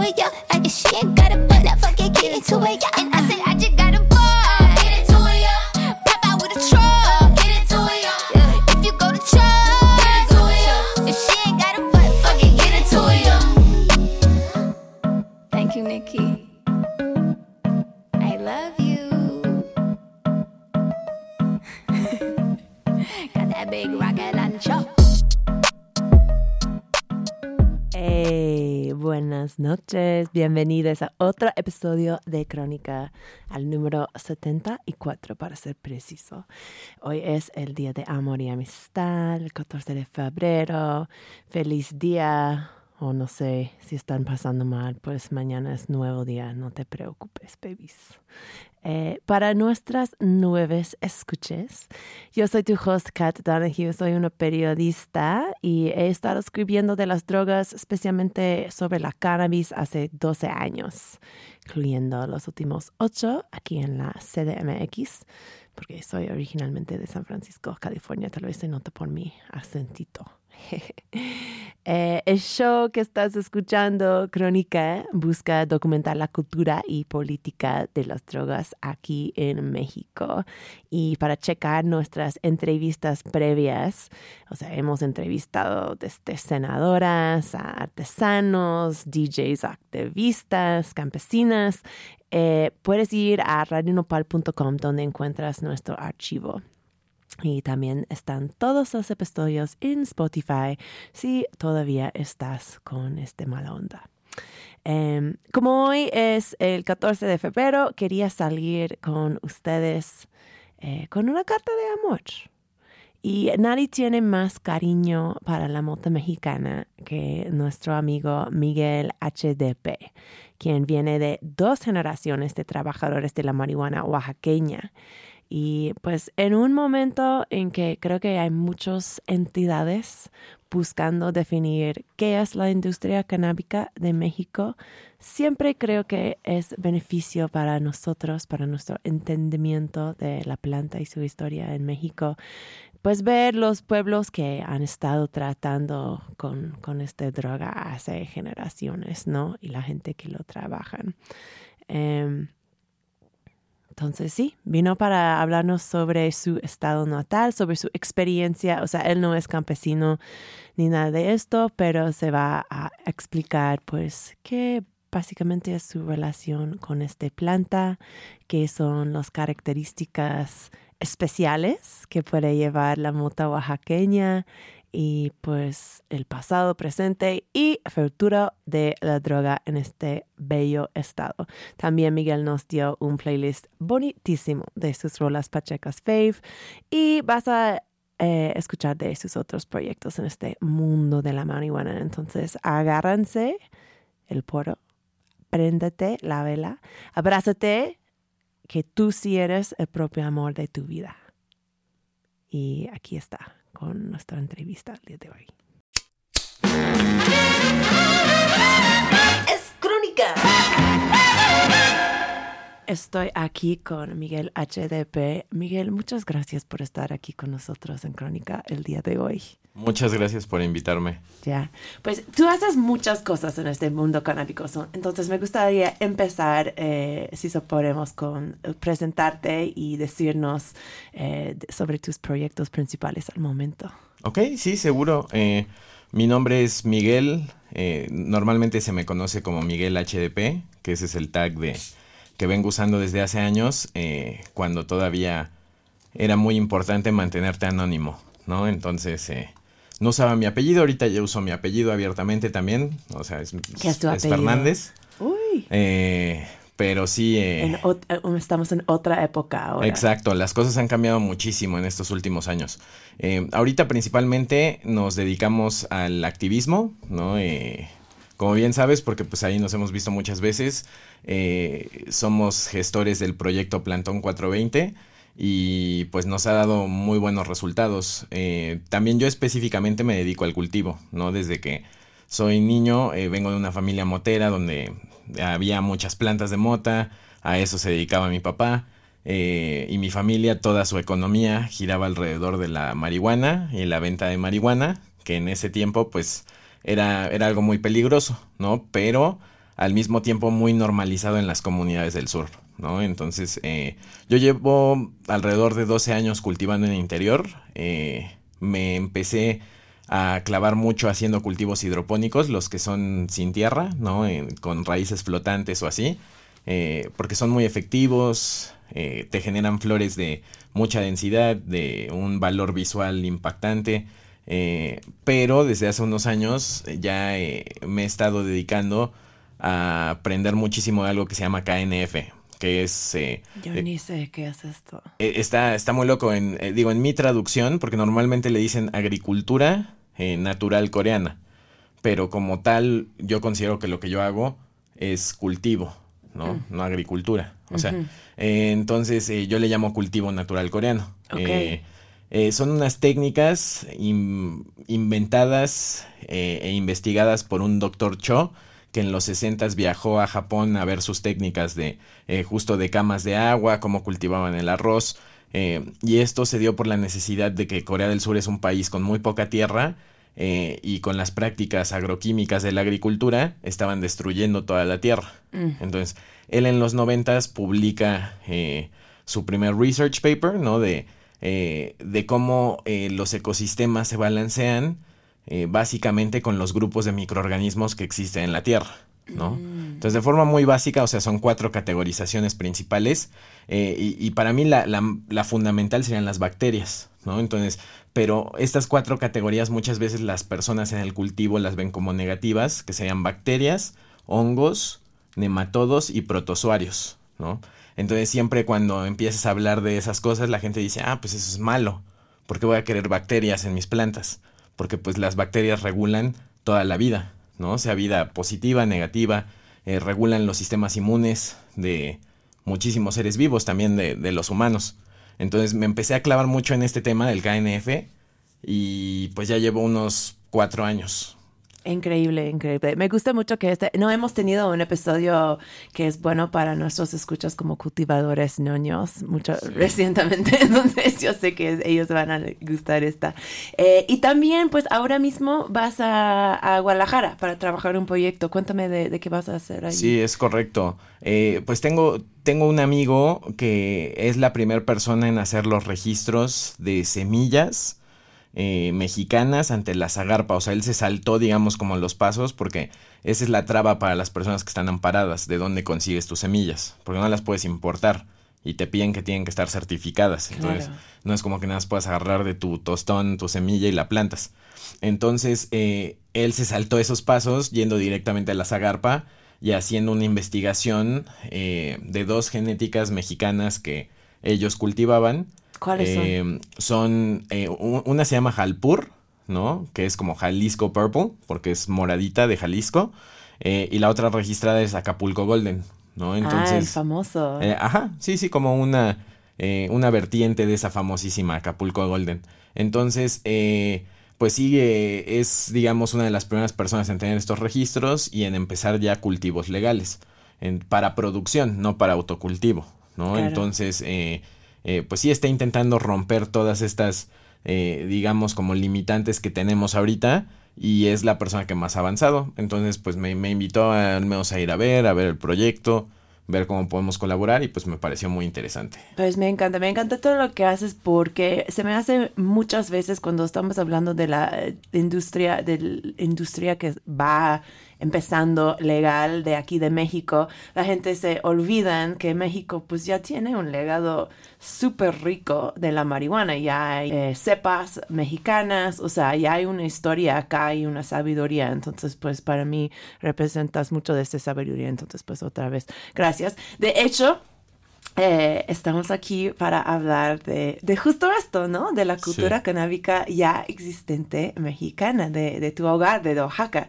said get into it, yo. Buenas noches, bienvenidos a otro episodio de Crónica, al número 74 para ser preciso. Hoy es el Día de Amor y Amistad, el 14 de febrero. Feliz día, o no sé si están pasando mal, pues mañana es nuevo día, no te preocupes, babies. Eh, para nuestras nuevas escuches, yo soy tu host, Kat Donahue, soy una periodista y he estado escribiendo de las drogas, especialmente sobre la cannabis, hace 12 años, incluyendo los últimos 8 aquí en la CDMX, porque soy originalmente de San Francisco, California, tal vez se nota por mi acentito. Eh, el show que estás escuchando, Crónica, busca documentar la cultura y política de las drogas aquí en México. Y para checar nuestras entrevistas previas, o sea, hemos entrevistado desde senadoras a artesanos, DJs, activistas, campesinas. Eh, puedes ir a radionopal.com donde encuentras nuestro archivo. Y también están todos los episodios en Spotify si todavía estás con este mala onda. Um, como hoy es el 14 de febrero, quería salir con ustedes eh, con una carta de amor. Y nadie tiene más cariño para la mota mexicana que nuestro amigo Miguel HDP, quien viene de dos generaciones de trabajadores de la marihuana oaxaqueña. Y pues en un momento en que creo que hay muchas entidades buscando definir qué es la industria canábica de México, siempre creo que es beneficio para nosotros, para nuestro entendimiento de la planta y su historia en México, pues ver los pueblos que han estado tratando con, con esta droga hace generaciones, ¿no? Y la gente que lo trabajan. Um, entonces sí, vino para hablarnos sobre su estado natal, sobre su experiencia. O sea, él no es campesino ni nada de esto, pero se va a explicar pues qué básicamente es su relación con esta planta, qué son las características especiales que puede llevar la mota oaxaqueña y pues el pasado, presente y futuro de la droga en este bello estado. También Miguel nos dio un playlist bonitísimo de sus rolas pachecas fave y vas a eh, escuchar de sus otros proyectos en este mundo de la marihuana. Entonces agárrense el poro, préndete la vela, abrázate que tú sí eres el propio amor de tu vida. Y aquí está con nuestra entrevista el día de hoy. Estoy aquí con Miguel HDP. Miguel, muchas gracias por estar aquí con nosotros en Crónica el día de hoy. Muchas gracias por invitarme. Ya, pues tú haces muchas cosas en este mundo canábico, entonces me gustaría empezar, eh, si so podemos, con presentarte y decirnos eh, sobre tus proyectos principales al momento. Ok, sí, seguro. Eh, mi nombre es Miguel, normalmente se me conoce como Miguel HDP, que ese es el tag de, que vengo usando desde hace años, cuando todavía era muy importante mantenerte anónimo, ¿no? Entonces, no usaba mi apellido, ahorita ya uso mi apellido abiertamente también. O sea, es, Fernández. Uy. Eh, pero sí. Eh, eh, estamos en otra época ahora. Exacto, las cosas han cambiado muchísimo en estos últimos años. ahorita principalmente nos dedicamos al activismo, ¿no? Como bien sabes, porque pues ahí nos hemos visto muchas veces, somos gestores del proyecto Plantón 420 y pues nos ha dado muy buenos resultados. Eh, también yo específicamente me dedico al cultivo, ¿no? Desde que soy niño, eh, vengo de una familia motera donde había muchas plantas de mota, a eso se dedicaba mi papá. Eh, y mi familia, toda su economía giraba alrededor de la marihuana y la venta de marihuana, que en ese tiempo pues era, era algo muy peligroso, ¿no? Pero al mismo tiempo muy normalizado en las comunidades del sur. ¿no? Entonces, eh, yo llevo alrededor de 12 años cultivando en el interior. Eh, me empecé a clavar mucho haciendo cultivos hidropónicos, los que son sin tierra, ¿no? con raíces flotantes o así, eh, porque son muy efectivos, te generan flores de mucha densidad, de un valor visual impactante. Pero desde hace unos años ya me he estado dedicando a aprender muchísimo de algo que se llama KNF, que es... Eh, Yo ni sé qué es esto. Eh, está, está muy loco, en, eh, digo, en mi traducción, porque normalmente le dicen agricultura natural coreana, pero como tal, yo considero que lo que yo hago es cultivo, ¿no? Mm. No agricultura. O sea, entonces yo le llamo cultivo natural coreano. Son unas técnicas inventadas e investigadas por un doctor Cho, que en los 60 viajó a Japón a ver sus técnicas de eh, justo de camas de agua, cómo cultivaban el arroz. Eh, y esto se dio por la necesidad de que Corea del Sur es un país con muy poca tierra eh, y con las prácticas agroquímicas de la agricultura estaban destruyendo toda la tierra. Mm. Entonces, él en los 90 publica su primer research paper, ¿no? De, de cómo los ecosistemas se balancean eh, básicamente con los grupos de microorganismos que existen en la Tierra. ¿no? Mm. Entonces, de forma muy básica, o sea, son cuatro categorizaciones principales eh, y, para mí la, la, fundamental serían las bacterias, ¿no? Entonces, pero estas cuatro categorías muchas veces las personas en el cultivo las ven como negativas, que serían bacterias, hongos, nematodos y protozoarios, ¿no? Entonces, siempre cuando empiezas a hablar de esas cosas, la gente dice, ah, pues eso es malo, ¿por qué voy a querer bacterias en mis plantas? porque pues las bacterias regulan toda la vida, ¿no? Sea vida positiva, negativa, eh, regulan los sistemas inmunes de muchísimos seres vivos, también de, de los humanos. Entonces me empecé a clavar mucho en este tema del KNF y pues ya llevo unos cuatro años Increíble, increíble. Me gusta mucho que este, no hemos tenido un episodio que es bueno para nuestros escuchas como cultivadores ñoños mucho recientemente, entonces yo sé que ellos van a gustar esta. Eh, y también, pues ahora mismo vas a, Guadalajara para trabajar un proyecto. Cuéntame de, qué vas a hacer ahí. Sí, es correcto. Eh, pues tengo, tengo un amigo que es la primera persona en hacer los registros de semillas eh, mexicanas ante la Zagarpa. O sea, él se saltó, digamos, como los pasos, porque esa es la traba para las personas que están amparadas, de dónde consigues tus semillas, porque no las puedes importar y te piden que tienen que estar certificadas. Entonces, no es como que nada más puedas agarrar de tu tostón, tu semilla y la plantas. Entonces, eh, él se saltó esos pasos yendo directamente a la Zagarpa y haciendo una investigación eh, de dos genéticas mexicanas que ellos cultivaban ¿Cuáles son? Eh, son eh, una se llama Jalpur, ¿no? Que es como Jalisco Purple, porque es moradita de Jalisco. Eh, y la otra registrada es Acapulco Golden, ¿no? Entonces, ah, el famoso. ajá, sí, sí, como una, una vertiente de esa famosísima Acapulco Golden. Entonces, pues sí, es, digamos, una de las primeras personas en tener estos registros y en empezar ya cultivos legales. para producción, no para autocultivo, ¿no? Entonces, eh, eh, pues sí está intentando romper todas estas, eh, digamos, como limitantes que tenemos ahorita y es la persona que más ha avanzado. Entonces, pues me, me invitó al menos a ir a ver, a ver el proyecto ver cómo podemos colaborar y pues me pareció muy interesante. Pues me encanta, me encanta todo lo que haces porque se me hace muchas veces cuando estamos hablando de la industria, de la industria que va empezando legal de aquí de México, la gente se olvidan que México pues ya tiene un legado súper rico de la marihuana, ya hay eh, cepas mexicanas, o sea, ya hay una historia acá y una sabiduría, entonces pues para mí representas mucho de esta sabiduría, entonces pues otra vez, gracias. De hecho, eh, estamos aquí para hablar de, de, justo esto, ¿no? De la cultura canábica ya existente mexicana, de, de tu hogar, de Oaxaca.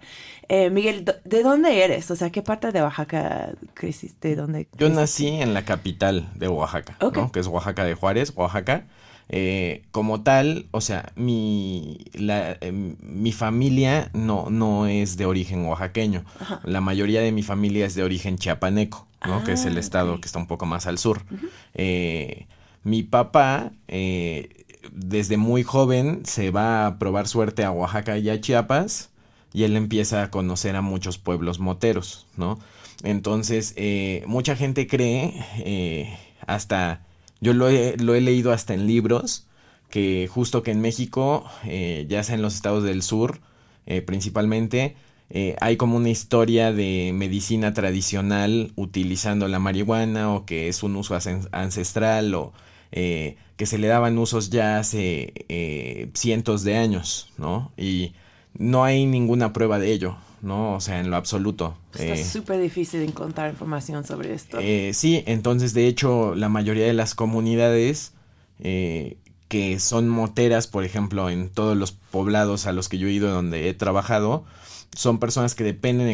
Eh, Miguel, ¿de dónde eres? O sea, ¿qué parte de Oaxaca creciste? ¿Dónde Yo nací en la capital de Oaxaca, ¿no? Que es Oaxaca de Juárez, Oaxaca. Eh, como tal, o sea, mi, la, mi familia no, no es de origen oaxaqueño. La mayoría de mi familia es de origen chiapaneco. ¿No? que es el ah, estado que está un poco más al sur. Eh, mi papá, eh, desde muy joven, se va a probar suerte a Oaxaca y a Chiapas y él empieza a conocer a muchos pueblos moteros, ¿no? Entonces, eh, mucha gente cree, hasta, yo lo he, lo he, leído hasta en libros, que justo que en México, ya sea en los estados del sur, principalmente, eh, hay como una historia de medicina tradicional utilizando la marihuana o que es un uso ancestral o eh, que se le daban usos ya hace eh, cientos de años, ¿no? Y no hay ninguna prueba de ello, ¿no? O sea, en lo absoluto. Es súper difícil encontrar información sobre esto. sí, entonces de hecho la mayoría de las comunidades que son moteras, por ejemplo, en todos los poblados a los que yo he ido donde he trabajado, son personas que dependen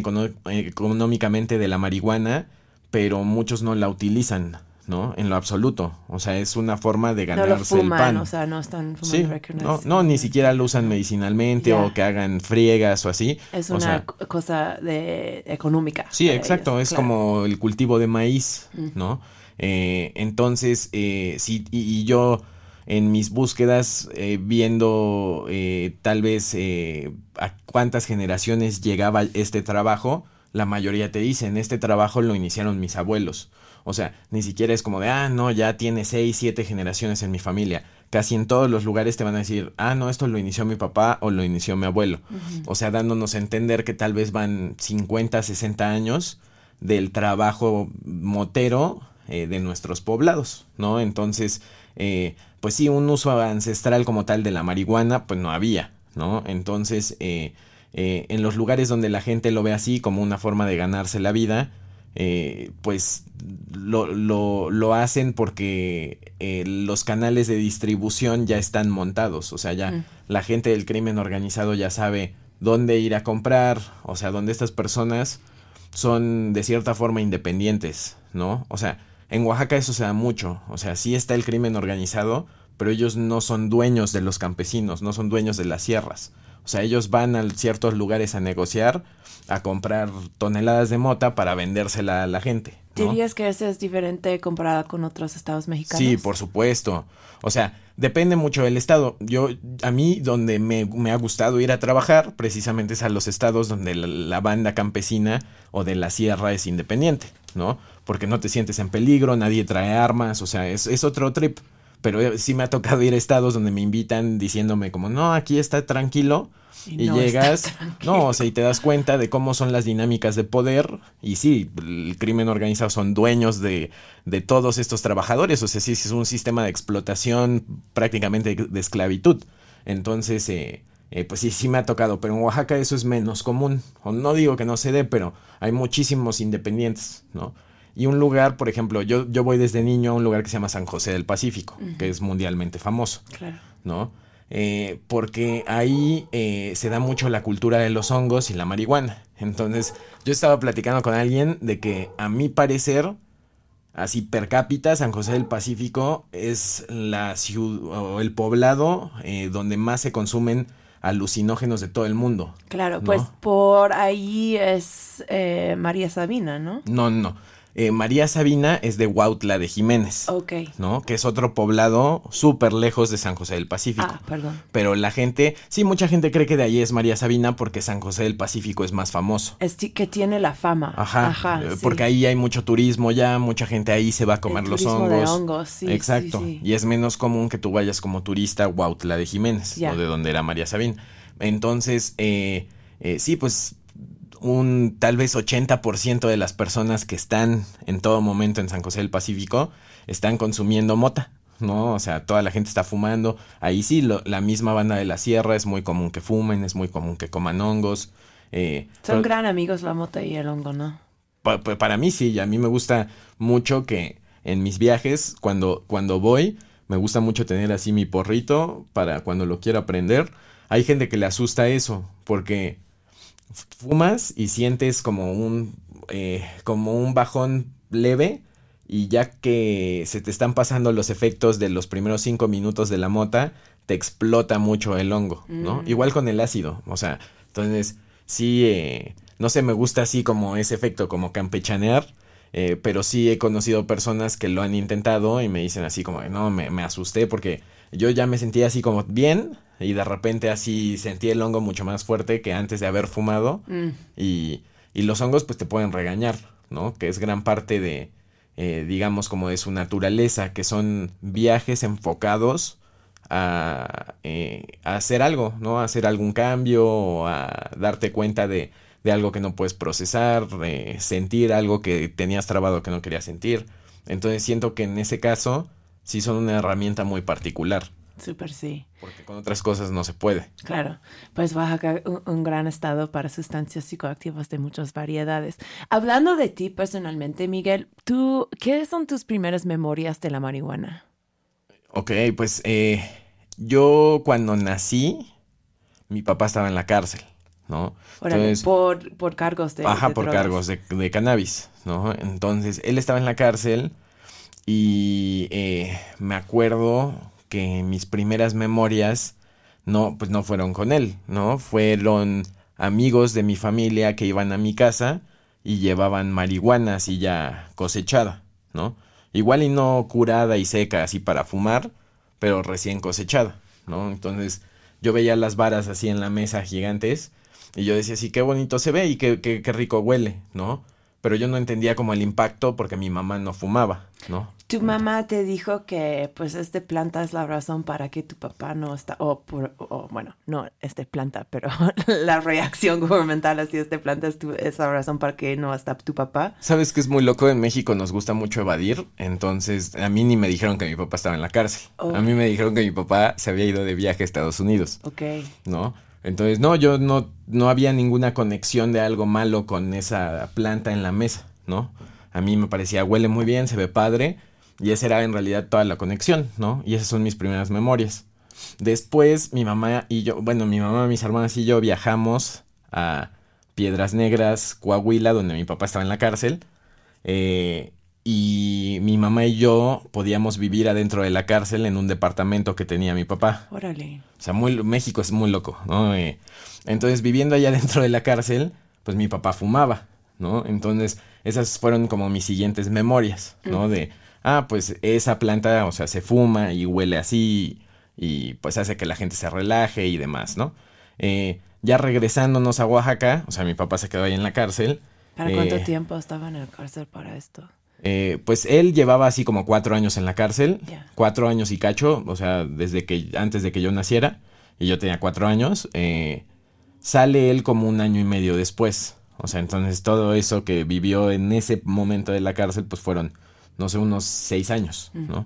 económicamente de la marihuana, pero muchos no la utilizan, ¿no? En lo absoluto. O sea, es una forma de ganarse el pan. O sea, no están fumando sí, no, no, ni siquiera lo usan medicinalmente o que hagan friegas o así. Es una cosa de económica. Sí, exacto. es como el cultivo de maíz, mm. ¿no? Eh, entonces, eh, sí, y yo en mis búsquedas eh, viendo eh, tal vez eh, a cuántas generaciones llegaba este trabajo, la mayoría te dicen, este trabajo lo iniciaron mis abuelos. O sea, ni siquiera es como de, ah, no, ya tiene seis, siete generaciones en mi familia. Casi en todos los lugares te van a decir, ah, no, esto lo inició mi papá o lo inició mi abuelo. O sea, dándonos a entender que tal vez van 50, 60 años del trabajo motero de nuestros poblados, ¿no? Entonces, eh, pues sí, un uso ancestral como tal de la marihuana, pues no había, ¿no? Entonces, eh, eh, en los lugares donde la gente lo ve así como una forma de ganarse la vida, pues lo, lo, lo, hacen porque los canales de distribución ya están montados, o sea, ya mm. la gente del crimen organizado ya sabe dónde ir a comprar, o sea, donde estas personas son de cierta forma independientes, ¿no? O sea, en Oaxaca eso se da mucho, o sea, sí está el crimen organizado, pero ellos no son dueños de los campesinos, no son dueños de las sierras. O sea, ellos van a ciertos lugares a negociar, a comprar toneladas de mota para vendérsela a la gente. ¿Dirías que eso es diferente comparada con otros estados mexicanos? Sí, por supuesto. O sea, depende mucho del estado. Yo, a mí, donde me, ha gustado ir a trabajar, precisamente es a los estados donde la banda campesina o de la sierra es independiente, ¿no? porque no te sientes en peligro, nadie trae armas, o sea, es, otro trip. Pero eh, sí me ha tocado ir a estados donde me invitan diciéndome como, no, aquí está tranquilo. Y, llegas, no, o sea, y te das cuenta de cómo son las dinámicas de poder. Y sí, el crimen organizado son dueños de, de todos estos trabajadores. O sea, sí, es un sistema de explotación prácticamente de esclavitud. Entonces, eh, eh, pues sí, sí me ha tocado. Pero en Oaxaca eso es menos común. O no digo que no se dé, pero hay muchísimos independientes, ¿no? Y un lugar, por ejemplo, yo, yo voy desde niño a un lugar que se llama San José del Pacífico, que es mundialmente famoso. Claro. ¿No? Eh, porque ahí eh, se da mucho la cultura de los hongos y la marihuana. Entonces, yo estaba platicando con alguien de que a mi parecer, así per cápita, San José del Pacífico es la ciudad o el poblado eh, donde más se consumen alucinógenos de todo el mundo. Claro, ¿no? pues por ahí es eh, María Sabina, ¿no? No, no. Eh, María Sabina es de Huautla de Jiménez, Ok. ¿no? Que es otro poblado súper lejos de San José del Pacífico. Ah, perdón. Pero la gente, sí, mucha gente cree que de ahí es María Sabina porque San José del Pacífico es más famoso. Es que tiene la fama. Ajá, eh, sí. porque ahí hay mucho turismo ya, mucha gente ahí se va a comer El los hongos. de hongos, sí, Exacto. sí. Y es menos común que tú vayas como turista a Huautla de Jiménez, o de donde era María Sabina. Entonces, eh, eh, sí, pues un tal vez 80% de las personas que están en todo momento en San José del Pacífico están consumiendo mota. ¿no? O sea, toda la gente está fumando. Ahí sí, lo- la misma banda de la sierra es muy común que fumen, es muy común que coman hongos. eh, Son pero- gran amigos la mota y el hongo, ¿no? pa- pa- para mí sí, y a mí me gusta mucho que en mis viajes, cuando, cuando voy, me gusta mucho tener así mi porrito para cuando lo quiero aprender. Hay gente que le asusta eso, porque fumas y sientes como un, eh, como un bajón leve y ya que se te están pasando los efectos de los primeros cinco minutos de la mota, te explota mucho el hongo, ¿no? Mm. Igual con el ácido, o sea, entonces sí, eh, no sé, me gusta así como ese efecto, como campechanear, eh, pero sí he conocido personas que lo han intentado y me dicen así como, no, me, me asusté porque yo ya me sentía así como bien y de repente así sentí el hongo mucho más fuerte que antes de haber fumado Mm. y, y los hongos pues te pueden regañar, ¿no? Que es gran parte de, eh, digamos, como de su naturaleza, que son viajes enfocados a, eh, a hacer algo, ¿no? A hacer algún cambio, o a darte cuenta de, de algo que no puedes procesar, eh, sentir algo que tenías trabado que no querías sentir. Entonces siento que en ese caso sí son una herramienta muy particular, Súper sí. porque con otras cosas no se puede. Claro, pues Oaxaca, un, un gran estado para sustancias psicoactivas de muchas variedades. Hablando de ti personalmente, Miguel, ¿tú qué son tus primeras memorias de la marihuana? Ok, pues eh, yo cuando nací, mi papá estaba en la cárcel, ¿no? Órale, Entonces, por, por cargos de Ajá, de por drogas. cargos de, de cannabis, ¿no? Entonces, él estaba en la cárcel y eh, me acuerdo que mis primeras memorias no, pues no fueron con él, ¿no? Fueron amigos de mi familia que iban a mi casa y llevaban marihuana así ya cosechada, ¿no? Igual y no curada y seca así para fumar, pero recién cosechada, ¿no? Entonces yo veía las varas así en la mesa gigantes y yo decía, sí, qué bonito se ve y qué, qué, qué rico huele, ¿no? Pero yo no entendía como el impacto porque mi mamá no fumaba, ¿no? Tu mamá te dijo que pues esta planta es la razón para que tu papá no está, o, por, o bueno, no esta planta, pero la reacción gubernamental hacia esta planta es, tu- es la razón para que no está tu papá. Sabes que es muy loco, en México nos gusta mucho evadir, entonces a mí ni me dijeron que mi papá estaba en la cárcel. Oh. A mí me dijeron que mi papá se había ido de viaje a Estados Unidos, Ok. ¿no? Entonces, no, yo no, no había ninguna conexión de algo malo con esa planta en la mesa, ¿no? A mí me parecía, huele muy bien, se ve padre, y esa era en realidad toda la conexión, ¿no? Y esas son mis primeras memorias. Después, mi mamá y yo, bueno, mi mamá, mis hermanas y yo viajamos a Piedras Negras, Coahuila, donde mi papá estaba en la cárcel. eh, y mi mamá y yo podíamos vivir adentro de la cárcel en un departamento que tenía mi papá. Órale. O sea, muy, México es muy loco, ¿no? Eh, entonces, viviendo allá dentro de la cárcel, pues mi papá fumaba, ¿no? Entonces, esas fueron como mis siguientes memorias, ¿no? De, ah, pues esa planta, o sea, se fuma y huele así y pues hace que la gente se relaje y demás, ¿no? Eh, ya regresándonos a Oaxaca, o sea, mi papá se quedó ahí en la cárcel. ¿Para cuánto eh, tiempo estaba en el cárcel para esto? eh, pues él llevaba así como cuatro años en la cárcel, cuatro años y cacho, o sea, desde que antes de que yo naciera y yo tenía cuatro años, sale él como un año y medio después, o sea, entonces todo eso que vivió en ese momento de la cárcel, pues fueron, no sé, unos seis años, ¿no?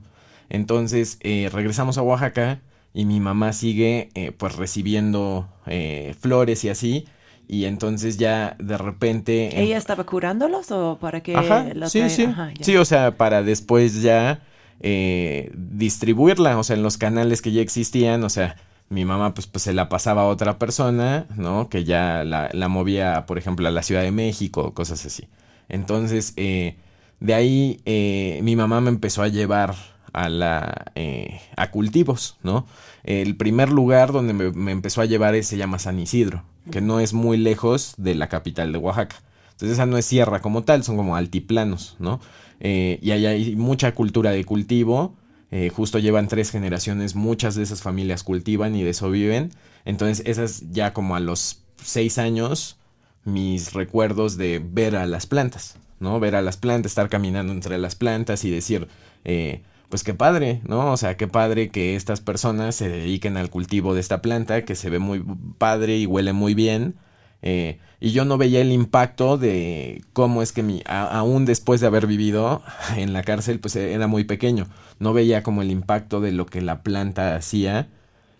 Entonces eh, regresamos a Oaxaca y mi mamá sigue eh, pues recibiendo eh, flores y así. Y entonces ya de repente... ¿Ella estaba curándolos o para que Ajá, sí, sí. Ajá. Sí, o sea, para después ya eh, distribuirla, o sea, en los canales que ya existían, o sea, mi mamá pues, pues se la pasaba a otra persona, ¿no? Que ya la, la movía, por ejemplo, a la Ciudad de México, cosas así. Entonces, eh, de ahí eh, mi mamá me empezó a llevar a, la, eh, a cultivos, ¿no? El primer lugar donde me, empezó a llevar se llama San Isidro, que no es muy lejos de la capital de Oaxaca. Entonces esa no es sierra como tal, son como altiplanos, ¿no? Eh, y ahí hay mucha cultura de cultivo, eh, justo llevan tres generaciones, muchas de esas familias cultivan y de eso viven. Entonces esas ya como a los seis años, mis recuerdos de ver a las plantas, ¿no? Ver a las plantas, estar caminando entre las plantas y decir, eh, pues qué padre, ¿no? O sea, qué padre que estas personas se dediquen al cultivo de esta planta, que se ve muy padre y huele muy bien. Eh, y yo no veía el impacto de cómo es que mi, aún después de haber vivido en la cárcel, pues era muy pequeño. No veía como el impacto de lo que la planta hacía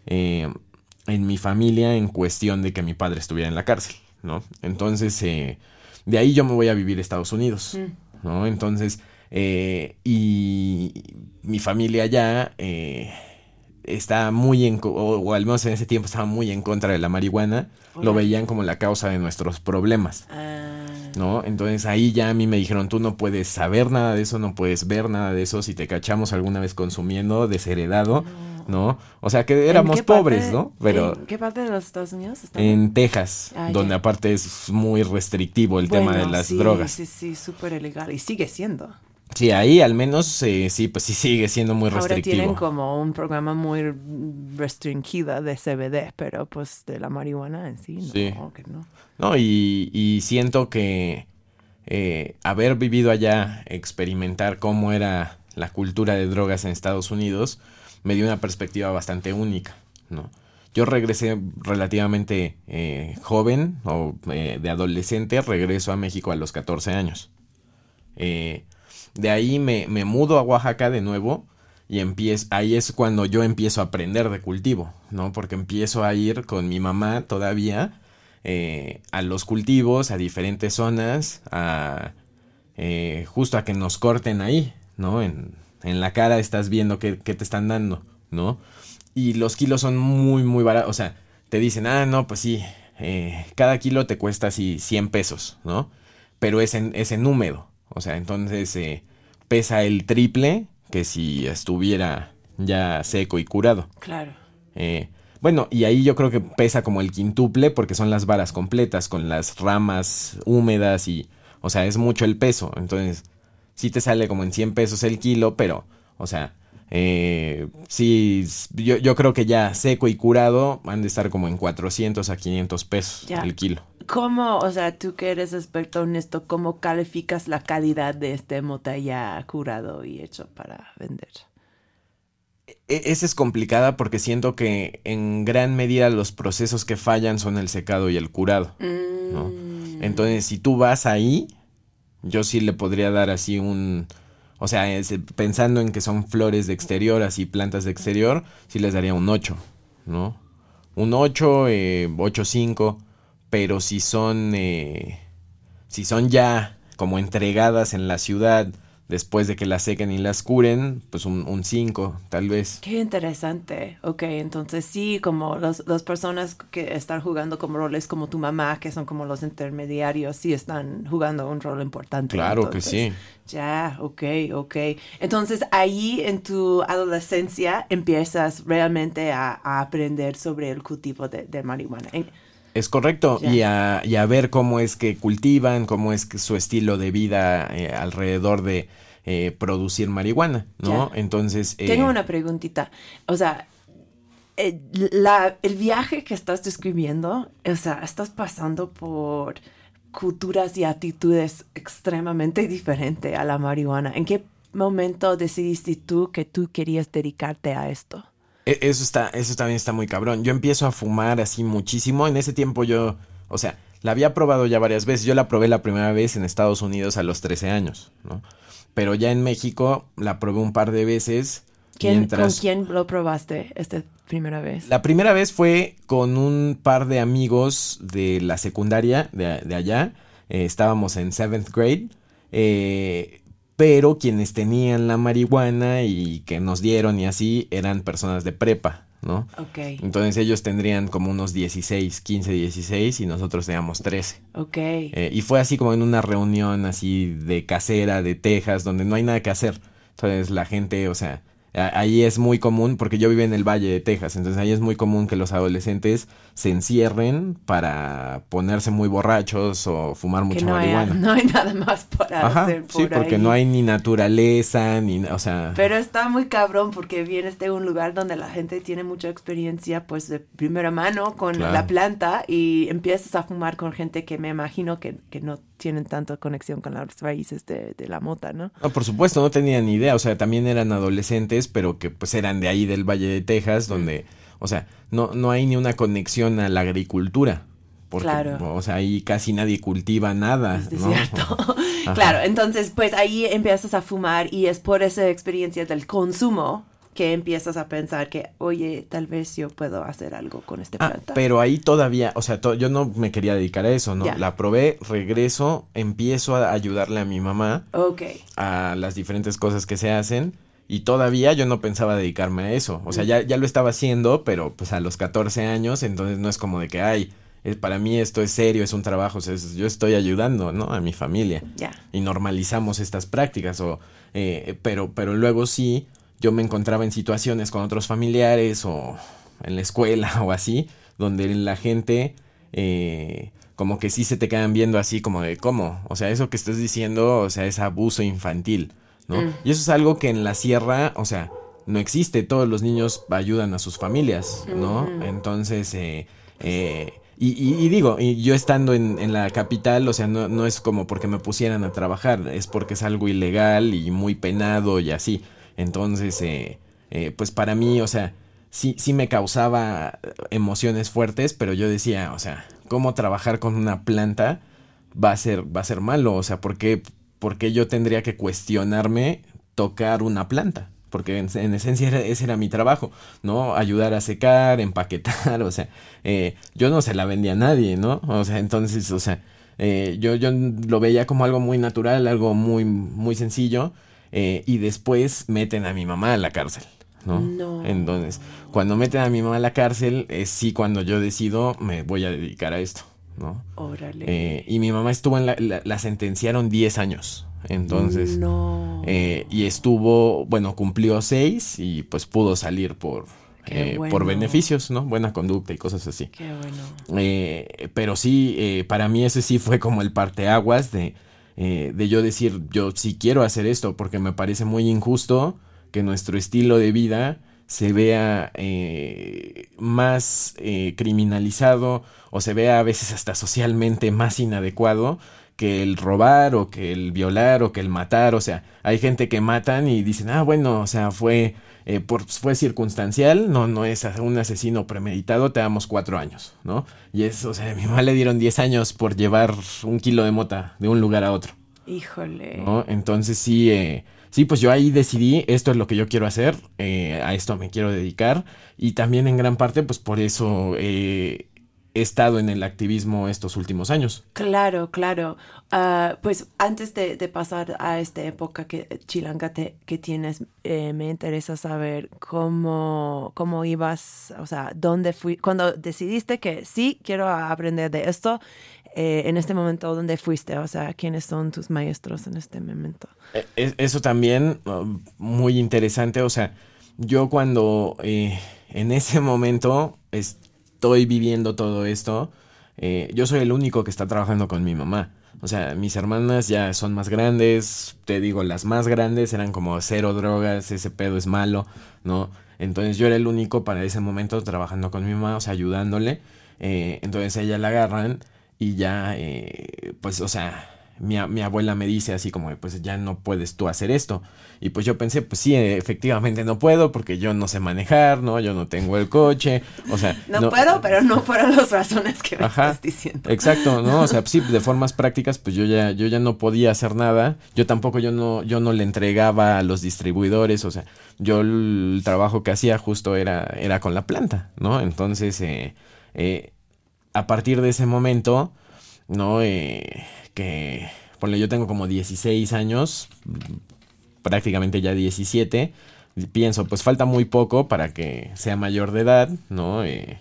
eh, en mi familia en cuestión de que mi padre estuviera en la cárcel, ¿no? Entonces, de ahí yo me voy a vivir a Estados Unidos, mm. ¿no? Entonces, eh, y mi familia ya eh, está muy en, o, al menos en ese tiempo estaba muy en contra de la marihuana, lo veían como la causa de nuestros problemas. Ah. ¿No? Entonces ahí ya a mí me dijeron, tú no puedes saber nada de eso, no puedes ver nada de eso, si te cachamos alguna vez consumiendo, desheredado. ¿no? O sea que éramos pobres, ¿no? Pero ¿En qué parte de los Estados Unidos? En Texas, ah, donde aparte es muy restrictivo el tema de las drogas. Sí, sí, súper ilegal y sigue siendo. Sí, ahí al menos eh, sí, pues sí sigue siendo muy restrictivo. Ahora tienen como un programa muy restringido de CBD, pero pues de la marihuana en sí, no. no. no y, siento que eh, haber vivido allá, experimentar cómo era la cultura de drogas en Estados Unidos, me dio una perspectiva bastante única, ¿no? Yo regresé relativamente eh, joven o de adolescente, regreso a México a los 14 años. Eh, de ahí me, me mudo a Oaxaca de nuevo y empiezo, ahí es cuando yo empiezo a aprender de cultivo, ¿no? Porque empiezo a ir con mi mamá todavía eh, a los cultivos, a diferentes zonas, a eh, justo a que nos corten ahí, ¿no? En, en la cara estás viendo qué, qué, te están dando, ¿no? Y los kilos son muy, muy baratos, o sea, te dicen, ah, no, pues sí, eh, cada kilo te cuesta así 100 pesos, ¿no? Pero es en, es en húmedo, o sea, entonces eh, pesa el triple que si estuviera ya seco y curado. Claro. Eh, bueno, y ahí yo creo que pesa como el quintuple porque son las varas completas con las ramas húmedas y, o sea, es mucho el peso. Entonces, sí te sale como en 100 pesos el kilo, pero, o sea, eh, sí, yo, yo, creo que ya seco y curado van de estar como en 400 a 500 pesos el kilo. ¿Cómo, o sea, tú que eres experto en esto, cómo calificas la calidad de este mota ya curado y hecho para vender? E, esa es complicada porque siento que en gran medida los procesos que fallan son el secado y el curado. Mm. Entonces, si tú vas ahí, yo sí le podría dar así un... O sea, pensando en que son flores de exterior, así plantas de exterior, sí les daría un 8, ¿no? Un 8, eh, 8, pero si son, eh, si son ya como entregadas en la ciudad después de que las sequen y las curen, pues un 5, tal vez. Qué interesante. Ok, entonces sí, como las personas que están jugando como roles como tu mamá, que son como los intermediarios, sí están jugando un rol importante. Claro que sí. Ya, ok, ok. Entonces ahí en tu adolescencia empiezas realmente a, aprender sobre el cultivo de, de marihuana. Es correcto, y, a, y, a, ver cómo es que cultivan, cómo es que su estilo de vida eh, alrededor de eh, producir marihuana, ¿no? Entonces... Eh, Tengo una preguntita, o sea, la, el viaje que estás describiendo, o sea, estás pasando por culturas y actitudes extremadamente diferentes a la marihuana. ¿En qué momento decidiste tú que tú querías dedicarte a esto? E, eso está, eso también está muy cabrón. Yo empiezo a fumar así muchísimo. En ese tiempo yo, o sea, la había probado ya varias veces. Yo la probé la primera vez en Estados Unidos a los 13 años, ¿no? Pero ya en México la probé un par de veces. ¿Quién, ¿Con quién lo probaste esta primera vez? La primera vez fue con un par de amigos de la secundaria de, de allá. Eh, estábamos en seventh grade. Eh, pero quienes tenían la marihuana y que nos dieron y así eran personas de prepa, ¿no? Entonces ellos tendrían como unos 16, 15, 16 y nosotros teníamos 13. Ok. Eh, y fue así como en una reunión así de casera de Texas donde no hay nada que hacer. Entonces la gente, o sea, ahí es muy común, porque yo vivo en el Valle de Texas, entonces ahí es muy común que los adolescentes se encierren para ponerse muy borrachos o fumar mucha no marihuana. Hay, no hay nada más para hacer por Sí, porque ahí. no hay ni naturaleza, ni, o sea... Pero está muy cabrón porque vienes de un lugar donde la gente tiene mucha experiencia, pues de primera mano con Claro. la planta y empiezas a fumar con gente que me imagino que, que no tienen tanta conexión con las raíces de, de la mota, ¿no? No, por supuesto, no tenían ni idea, o sea, también eran adolescentes, pero que pues eran de ahí del Valle de Texas, donde, o sea, no, no hay ni una conexión a la agricultura. Porque, Claro. o sea, ahí casi nadie cultiva nada, Es ¿no? cierto. Claro, entonces pues ahí empiezas a fumar y es por esa experiencia del consumo que empiezas a pensar que, oye, tal vez yo puedo hacer algo con este Ah, planta. pero ahí todavía, o sea, to- yo no me quería dedicar a eso, ¿no? La probé, regreso, empiezo a ayudarle a mi mamá Ok. a las diferentes cosas que se hacen y todavía yo no pensaba dedicarme a eso. O Mm. sea, ya, ya lo estaba haciendo, pero pues a los 14 años, entonces no es como de que, ay, para mí esto es serio, es un trabajo, o sea, es- yo estoy ayudando, ¿no? A mi familia. Ya. Y normalizamos estas prácticas, o, eh, pero, pero luego sí, yo me encontraba en situaciones con otros familiares o en la escuela o así, donde la gente eh, como que sí se te quedan viendo así como de cómo, o sea, eso que estás diciendo, o sea, es abuso infantil, ¿no? Mm. Y eso es algo que en la sierra, o sea, no existe, todos los niños ayudan a sus familias, ¿no? Mm. Entonces, eh, eh, y, y- y digo, y yo estando en, en la capital, o sea, no, no es como porque me pusieran a trabajar, es porque es algo ilegal y muy penado y así. Entonces, eh, eh, pues para mí, o sea, sí, sí me causaba emociones fuertes, pero yo decía, o sea, ¿cómo trabajar con una planta va a ser, va a ser malo? O sea, ¿por qué, por qué yo tendría que cuestionarme tocar una planta? Porque en, en esencia era- ese era mi trabajo, ¿no? Ayudar a secar, empaquetar, o sea, eh, yo no se la vendía a nadie, ¿no? O sea, entonces, o sea, eh, yo, yo lo veía como algo muy natural, algo muy, muy sencillo, eh, y después meten a mi mamá a la cárcel, ¿no? No. Entonces, cuando meten a mi mamá a la cárcel, es sí cuando yo decido me voy a dedicar a esto, ¿no? Órale. Eh, y mi mamá estuvo en la, la, la sentenciaron 10 años, entonces, No. eh, y estuvo, bueno, cumplió 6 y pues pudo salir por, eh, por beneficios, ¿no? Buena conducta y cosas así. Qué bueno. Pero sí, para mí ese sí fue como el parteaguas de, de yo decir, yo sí quiero hacer esto, porque me parece muy injusto que nuestro estilo de vida se vea eh, más eh, criminalizado o se vea a veces hasta socialmente más inadecuado que el robar o que el violar o que el matar, o sea, hay gente que matan y dicen, ah, bueno, o sea, fue, eh, por, fue circunstancial, no, no es un asesino premeditado, te damos cuatro años, ¿no? Y es, o sea, a mi mamá le dieron 10 años por llevar un kilo de mota de un lugar a otro, Híjole. ¿no? Entonces sí, eh, sí, pues yo ahí decidí, esto es lo que yo quiero hacer, eh, a esto me quiero dedicar, y también en gran parte, pues por eso eh, he estado en el activismo estos últimos años. Claro, claro. Ah, pues antes de, pasar a esta época que chilanga te- que tienes, eh, me interesa saber cómo, cómo ibas, o sea, dónde fui, cuando decidiste que sí, quiero aprender de esto, eh, en este momento, ¿dónde fuiste? O sea, ¿quiénes son tus maestros en este momento? Eh, es- Eso también, uh, muy interesante. O sea, yo cuando eh, en ese momento estoy viviendo todo esto, yo soy el único que está trabajando con mi mamá. O sea, mis hermanas ya son más grandes, te digo, las más grandes eran como cero drogas, ese pedo es malo, ¿no? Entonces yo era el único para ese momento trabajando con mi mamá, o sea, ayudándole. Entonces ella la agarran y ya, eh, pues, o sea, mi, mi abuela me dice así como, pues ya no puedes tú hacer esto. Y pues yo pensé, pues sí, efectivamente no puedo porque yo no sé manejar, ¿no? Yo no tengo el coche, o sea... No, puedo, pero no fueron las razones que me Ajá. estás diciendo. Exacto, ¿no? O sea, sí, de formas prácticas, pues yo ya, yo ya no podía hacer nada. Yo tampoco, yo no, yo no le entregaba a los distribuidores. O sea, yo el trabajo que hacía justo era, era con la planta, ¿no? Entonces, eh, eh, a partir de ese momento, ¿no? Eh, que, ponle, yo tengo como 16 años, prácticamente ya 17. y Pienso, pues falta muy poco para que sea mayor de edad, ¿no? Eh,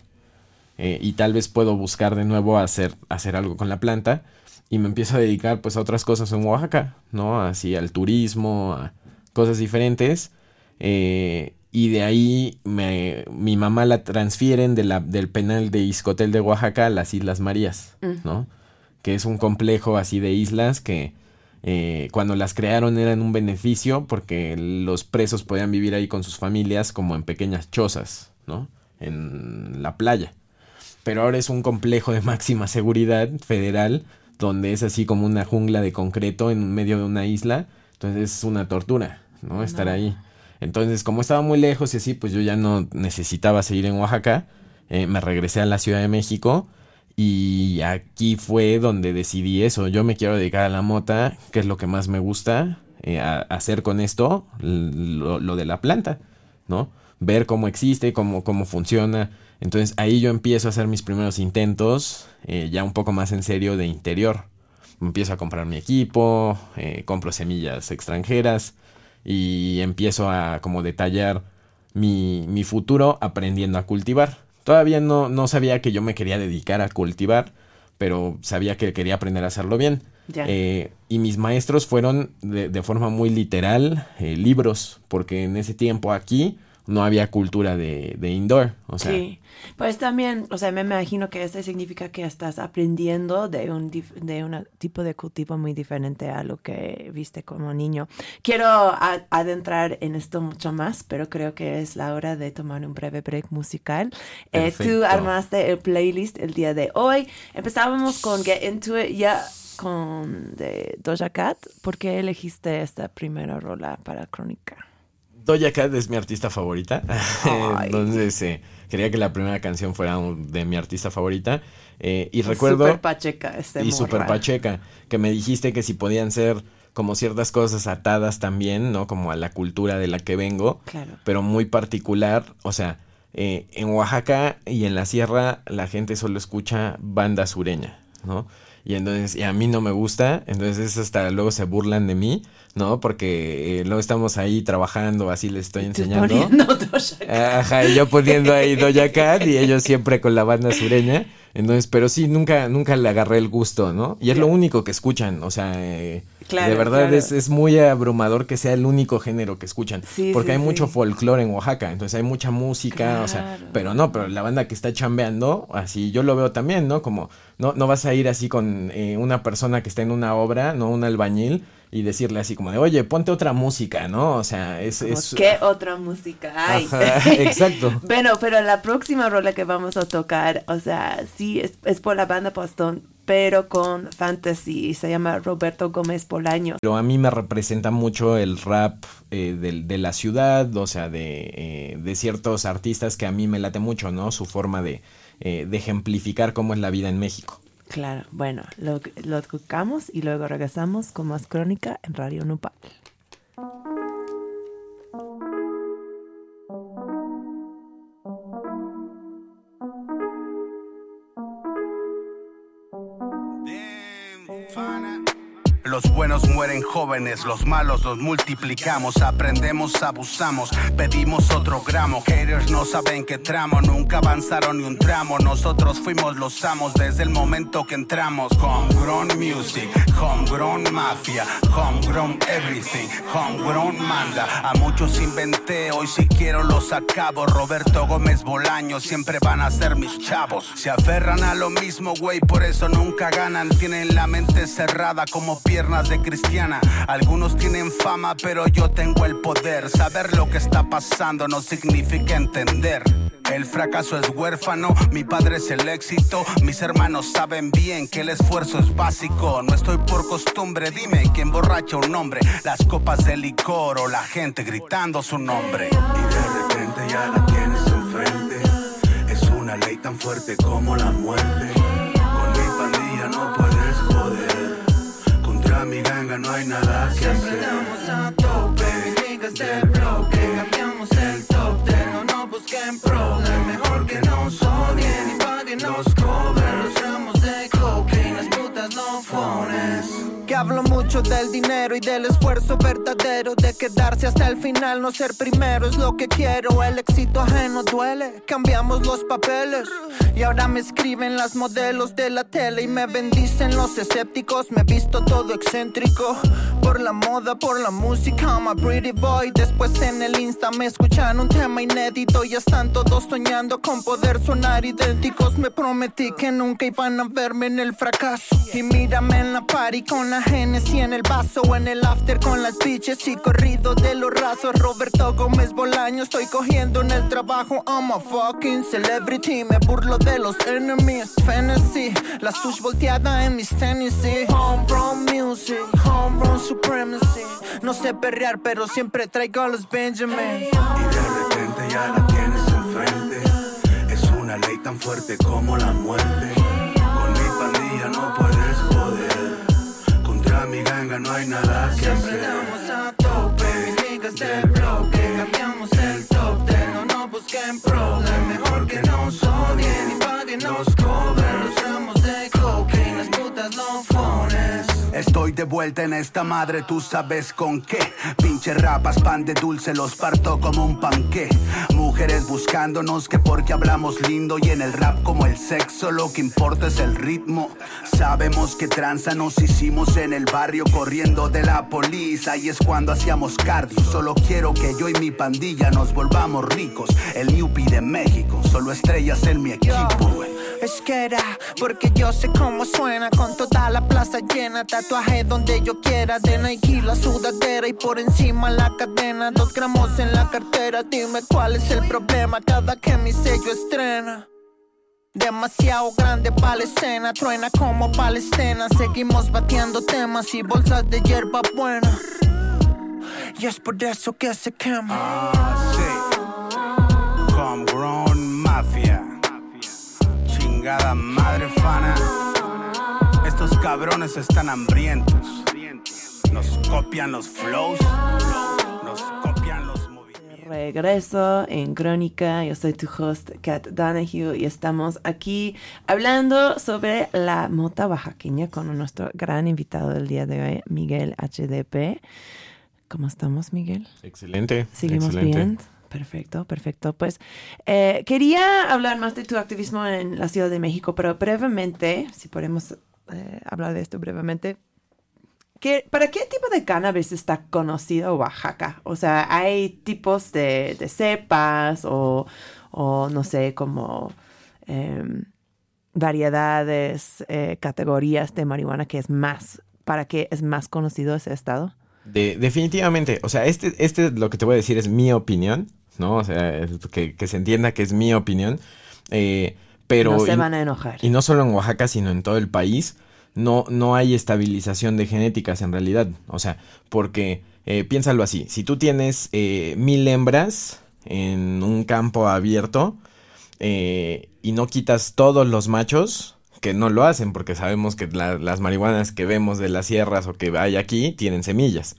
eh, y tal vez puedo buscar de nuevo hacer, hacer algo con la planta y me empiezo a dedicar pues a otras cosas en Oaxaca, ¿no? Así al turismo, a cosas diferentes. Eh, y de ahí me, mi mamá la transfieren de la, del penal de Iscotel de Oaxaca a las Islas Marías, Mm. ¿no? Que es un complejo así de islas que eh, cuando las crearon eran un beneficio porque los presos podían vivir ahí con sus familias como en pequeñas chozas, ¿no? En la playa. Pero ahora es un complejo de máxima seguridad federal donde es así como una jungla de concreto en medio de una isla. Entonces es una tortura, ¿no? Estar No. ahí. Entonces, como estaba muy lejos y así, pues yo ya no necesitaba seguir en Oaxaca. Eh, me regresé a la Ciudad de México y aquí fue donde decidí eso. Yo me quiero dedicar a la mota, que es lo que más me gusta eh, hacer con esto, lo, de la planta, ¿no? Ver cómo existe, cómo, cómo funciona. Entonces ahí yo empiezo a hacer mis primeros intentos, eh, ya un poco más en serio de interior. Empiezo a comprar mi equipo, compro semillas extranjeras y empiezo a como detallar mi, mi futuro aprendiendo a cultivar. Todavía no, no sabía que yo me quería dedicar a cultivar, pero sabía que quería aprender a hacerlo bien. Eh, y mis maestros fueron de, de forma muy literal eh, libros, porque en ese tiempo aquí no había cultura de, de indoor. O sea, sí, pues también, o sea, me imagino que esto significa que estás aprendiendo de un, de un tipo de cultivo muy diferente a lo que viste como niño. Quiero a- adentrar en esto mucho más, pero creo que es la hora de tomar un breve break musical. Eh, tú armaste el playlist el día de hoy. Empezábamos con Get Into It ya con de Doja Cat. ¿Por qué elegiste esta primera rola para Crónica? Doja Cat es mi artista favorita. Entonces, eh, quería que la primera canción fuera un- de mi artista favorita. Eh, y recuerdo... Super Pacheca este y super pacheca, que me dijiste que si podían ser como ciertas cosas atadas también, ¿no? Como a la cultura de la que vengo, Claro. pero muy particular, o sea, eh, en Oaxaca y en la sierra la gente solo escucha banda sureña, ¿no? Y entonces, y a mí no me gusta, entonces hasta luego se burlan de mí, ¿no? Porque eh, luego estamos ahí trabajando, así les estoy enseñando. Ajá, y yo poniendo ahí Doja Cat y ellos siempre con la banda sureña. Entonces, pero sí, nunca, nunca le agarré el gusto, ¿no? Y es lo único que escuchan, o sea, eh, Claro, de verdad claro. es, es muy abrumador que sea el único género que escuchan. Sí, porque sí, hay sí. mucho folclore en Oaxaca, entonces hay mucha música, o sea, pero no, pero la banda que está chambeando, así yo lo veo también, ¿no? Como no, no vas a ir así con eh, una persona que está en una obra, ¿no? Un albañil, y decirle así como de, oye, ponte otra música, ¿no? O sea, es... Es ¿Qué otra música hay? Ajá, exacto. bueno, pero la próxima rola que vamos a tocar, o sea, sí, es, es por la banda Postón, pero con fantasy, y se llama Roberto Gómez Bolaños. Pero a mí me representa mucho el rap eh, del- de, la ciudad, o sea, de, eh, de ciertos artistas que a mí me late mucho, ¿no? Su forma de, eh, de ejemplificar cómo es la vida en México. Claro, bueno, lo, lo y luego regresamos con más crónica en Radio Nupal. Los buenos mueren jóvenes, los malos los multiplicamos, aprendemos, abusamos, pedimos otro gramo. Haters no saben qué tramo, nunca avanzaron ni un tramo. Nosotros fuimos los amos desde el momento que entramos. Homegrown music, homegrown mafia, homegrown everything, homegrown manda. A muchos inventé, hoy si quiero los acabo. Roberto Gómez Bolaño, siempre van a ser mis chavos. Se aferran a lo mismo, güey, por eso nunca ganan. Tienen la mente cerrada como piernas de cristiana. Algunos tienen fama, pero yo tengo el poder. Saber lo que está pasando no significa entender. El fracaso es huérfano, mi padre es el éxito. Mis hermanos saben bien que el esfuerzo es básico. No estoy por costumbre, dime quién borracha un hombre. Las copas de licor o la gente gritando su nombre. Y de repente ya la tienes enfrente. Es una ley tan fuerte como la muerte. Con mi pandilla no joder. Mi ganga no hay nada que hacer. a tope, niggas del bloque Cambiamos el top ten, no nos busquen problem Mejor que nos odien y paguen los covers Los ramos de cocaine, las putas los fones. ¿Qué hablo mucho del dinero y del esfuerzo verdadero de quedarse hasta el final, no ser primero es lo que quiero. El éxito ajeno duele, cambiamos los papeles y ahora me escriben las modelos de la tele y me bendicen los escépticos. Me he visto todo excéntrico por la moda, por la música. I'm a pretty boy. Después en el Insta me escuchan un tema inédito y están todos soñando con poder sonar idénticos. Me prometí que nunca iban a verme en el fracaso y mírame en la party con la En el vaso o en el after con las bitches y corrido de los rasos. Roberto Gómez Bolaño, estoy cogiendo en el trabajo. I'm a fucking celebrity. Me burlo de los enemies. Fantasy, la sush volteada en mis tenis. Home run music, home run supremacy. No sé perrear, pero siempre traigo a los Benjamin. Y de repente ya la tienes enfrente. Es una ley tan fuerte como la muerte. Con mi pandilla no puedes. Mi no hay nada que Siempre hacer. damos a tope, mis niggas del bloque Cambiamos el top ten, no nos busquen problem Estoy de vuelta en esta madre, tú sabes con qué. Pinche rapas, pan de dulce, los parto como un panqué. Mujeres buscándonos que porque hablamos lindo y en el rap como el sexo, lo que importa es el ritmo. Sabemos que tranza nos hicimos en el barrio corriendo de la poliza y es cuando hacíamos cardio. Solo quiero que yo y mi pandilla nos volvamos ricos. El Newbie de México, solo estrellas en mi equipo. Porque yo sé cómo suena Con toda la plaza llena, tatuaje donde yo quiera De Nike la sudadera y por encima la cadena Dos gramos en la cartera, dime cuál es el problema Cada que mi sello estrena Demasiado grande para la escena, truena como palestina Seguimos batiendo temas y bolsas de hierba buena Y es por eso que se quema Ah, sí. Chingada madre fana. Estos cabrones están hambrientos. Nos copian los flows. Nos copian los movimientos. Regreso en Crónica, yo soy tu host Kat Donahue y estamos aquí hablando sobre la mota oaxaqueña con nuestro gran invitado del día de hoy, Miguel HDP. ¿Cómo estamos, Miguel? Excelente. ¿Seguimos excelente. bien? Perfecto, perfecto. Pues eh, quería hablar más de tu activismo en la Ciudad de México, pero brevemente, si podemos eh, hablar de esto brevemente, ¿qué- ¿para qué tipo de cannabis está conocido Oaxaca? O sea, ¿hay tipos de, de cepas o, o no sé, como em, variedades, eh, categorías de marihuana que es más, para qué es más conocido ese estado? De- definitivamente, o sea, este, este lo que te voy a decir es mi opinión, ¿no? O sea, es que, que se entienda que es mi opinión. eh, pero no se van a enojar. Y no solo en Oaxaca, sino en todo el país, no, no hay estabilización de genéticas en realidad. O sea, porque eh, piénsalo así, si tú tienes eh, mil hembras en un campo abierto eh, y no quitas todos los machos, que no lo hacen, porque sabemos que la- las marihuanas que vemos de las sierras o que hay aquí tienen semillas.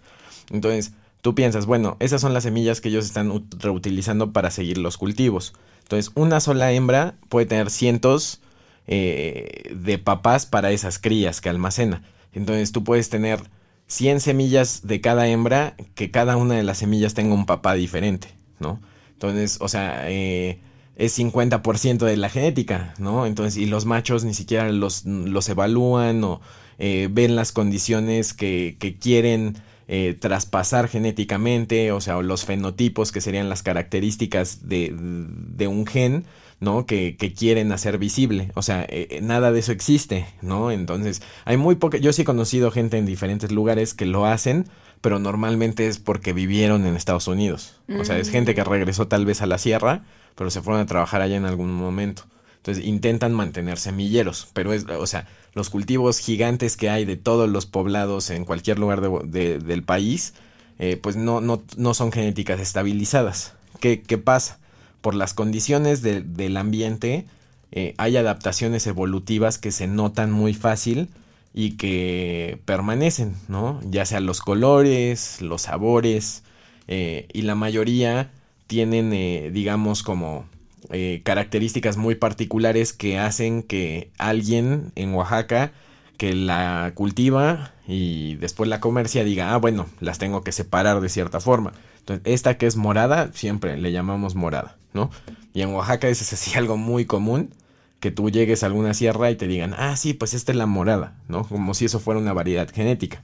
Entonces, tú piensas, bueno, esas son las semillas que ellos están ut- reutilizando para seguir los cultivos. Entonces, una sola hembra puede tener cientos eh, de papás para esas crías que almacena. Entonces, tú puedes tener 100 semillas de cada hembra, que cada una de las semillas tenga un papá diferente, ¿no? Entonces, o sea, eh, es 50% de la genética, ¿no? Entonces, y los machos ni siquiera los, evalúan o eh, ven las condiciones que quieren eh, traspasar genéticamente, o sea, los fenotipos que serían las características de, de un gen, ¿no? Que, que quieren hacer visible. O sea, eh, eh, nada de eso existe, ¿no? Entonces, hay muy poca, yo sí he conocido gente en diferentes lugares que lo hacen, pero normalmente es porque vivieron en Estados Unidos. O sea, es gente que regresó tal vez a la sierra, pero se fueron a trabajar allá en algún momento. Entonces intentan mantener semilleros, pero es, o sea, los cultivos gigantes que hay de todos los poblados en cualquier lugar de- de- del país, eh, pues no, no, no son genéticas estabilizadas. ¿Qué, qué pasa? Por las condiciones de- del ambiente, eh, hay adaptaciones evolutivas que se notan muy fácil y que permanecen, ¿no? Ya sea los colores, los sabores, eh, y la mayoría tienen, digamos, como eh, características muy particulares que hacen que alguien en Oaxaca que la cultiva y después la comercia diga, ah, bueno, las tengo que separar de cierta forma. Entonces, esta que es morada, siempre le llamamos morada, ¿no? Y en Oaxaca es así algo muy común, que tú llegues a alguna sierra y te digan, ah, sí, pues esta es la morada, ¿no? Como si eso fuera una variedad genética.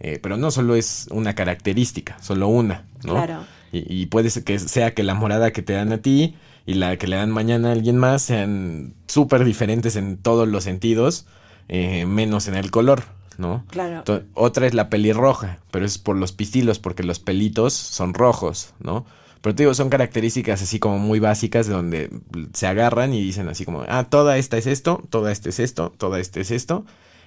Eh, pero no solo es una característica, solo una, ¿no? Claro. Y, y puede ser que sea que la morada que te dan a ti y la que le dan mañana a alguien más sean súper diferentes en todos los sentidos, eh, menos en el color, ¿no? Claro. Otra es la pelirroja, pero es por los pistilos, porque los pelitos son rojos, ¿no? Pero te digo, son características así como muy básicas de donde se agarran y dicen así como, ah, toda esta es esto, toda esta es esto, toda esta es esto.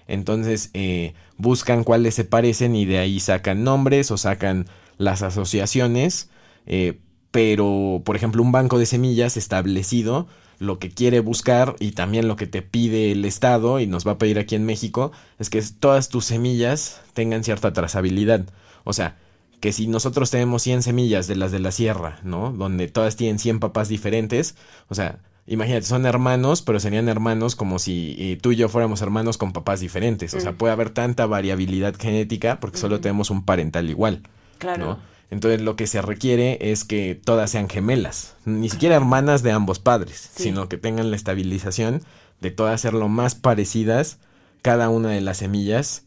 Entonces eh, buscan cuáles se parecen y de ahí sacan nombres o sacan las asociaciones. eh, pero, por ejemplo, un banco de semillas establecido lo que quiere buscar y también lo que te pide el Estado y nos va a pedir aquí en México es que todas tus semillas tengan cierta trazabilidad. O sea, que si nosotros tenemos 100 semillas de las de la sierra, ¿no? Donde todas tienen 100 papás diferentes, o sea, imagínate, son hermanos, pero serían hermanos como si eh, tú y yo fuéramos hermanos con papás diferentes. O sea, puede haber tanta variabilidad genética porque solo tenemos un parental igual. Claro. ¿no? Entonces lo que se requiere es que todas sean gemelas, ni siquiera hermanas de ambos padres, Sí. sino que tengan la estabilización de todas ser lo más parecidas cada una de las semillas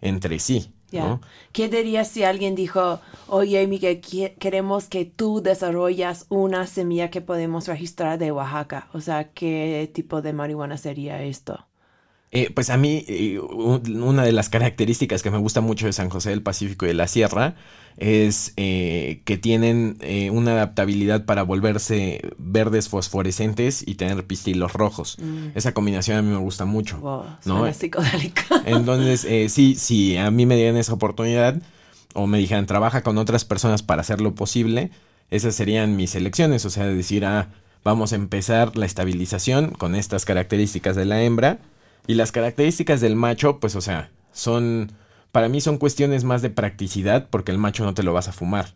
entre sí. ¿no? ¿Qué dirías si alguien dijo, oye, Miguel, qui- queremos que tú desarrollas una semilla que podemos registrar de Oaxaca? O sea, ¿qué tipo de marihuana sería esto? Eh, pues a mí eh, un- una de las características que me gusta mucho de San José del Pacífico y de la Sierra es eh, que tienen eh, una adaptabilidad para volverse verdes fosforescentes y tener pistilos rojos. Esa combinación a mí me gusta mucho. Wow, ¿no? Entonces, eh, sí, sí, a mí me dieran esa oportunidad o me dijeran, trabaja con otras personas para hacer lo posible, esas serían mis elecciones, o sea, decir, ah, vamos a empezar la estabilización con estas características de la hembra y las características del macho, pues, o sea, son, para mí son cuestiones más de practicidad porque el macho no te lo vas a fumar.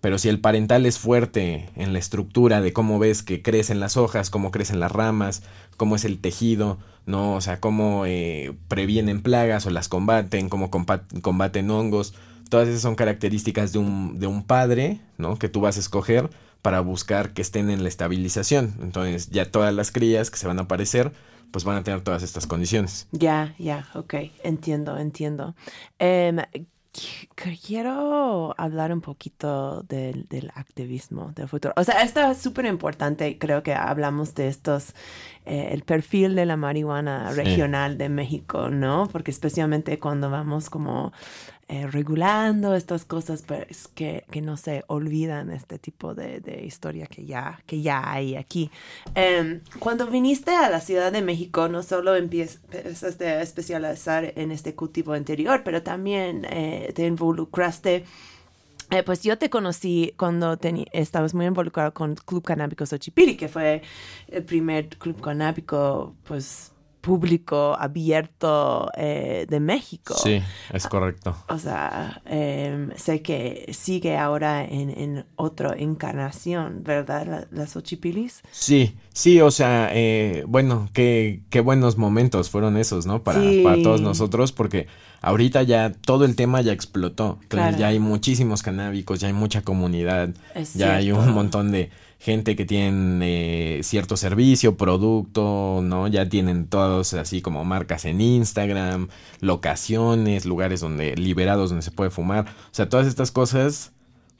Pero si el parental es fuerte en la estructura de cómo ves que crecen las hojas, cómo crecen las ramas, cómo es el tejido, ¿no? O sea, cómo eh, previenen plagas o las combaten, cómo combaten hongos. Todas esas son características de un, de un padre, ¿no? Que tú vas a escoger para buscar que estén en la estabilización. Entonces, ya todas las crías que se van a aparecer, pues van a tener todas estas condiciones. Ya, ya, ok, entiendo, entiendo. Em, qu- quiero hablar un poquito del, del activismo del futuro. O sea, esto es súper importante, creo que hablamos de estos, eh, el perfil de la marihuana regional de México, ¿no? Porque especialmente cuando vamos como eh, regulando estas cosas, pues que, que no se olvidan este tipo de, de historia que ya, que ya hay aquí. Em, cuando viniste a la Ciudad de México, no solo empezaste a especializar en este cultivo interior, pero también eh, te involucraste eh, pues yo te conocí cuando estabas muy involucrado con Club Canábico Xochipilli, que fue el primer club canábico, pues, público, abierto eh, de México. es correcto. O sea, em, sé que sigue ahora en, en otra encarnación, ¿verdad? La- las Xochipilis. Sí, sí, o sea, eh, bueno, qué, qué buenos momentos fueron esos, ¿no? Para, Sí. para todos nosotros, porque ahorita ya todo el tema ya explotó. Entonces Claro. ya hay muchísimos canábicos, ya hay mucha comunidad, Es ya hay un montón de gente que tienen eh, cierto servicio, producto, ¿no? Ya tienen todos así como marcas en Instagram, locaciones, lugares donde liberados donde se puede fumar. O sea, todas estas cosas,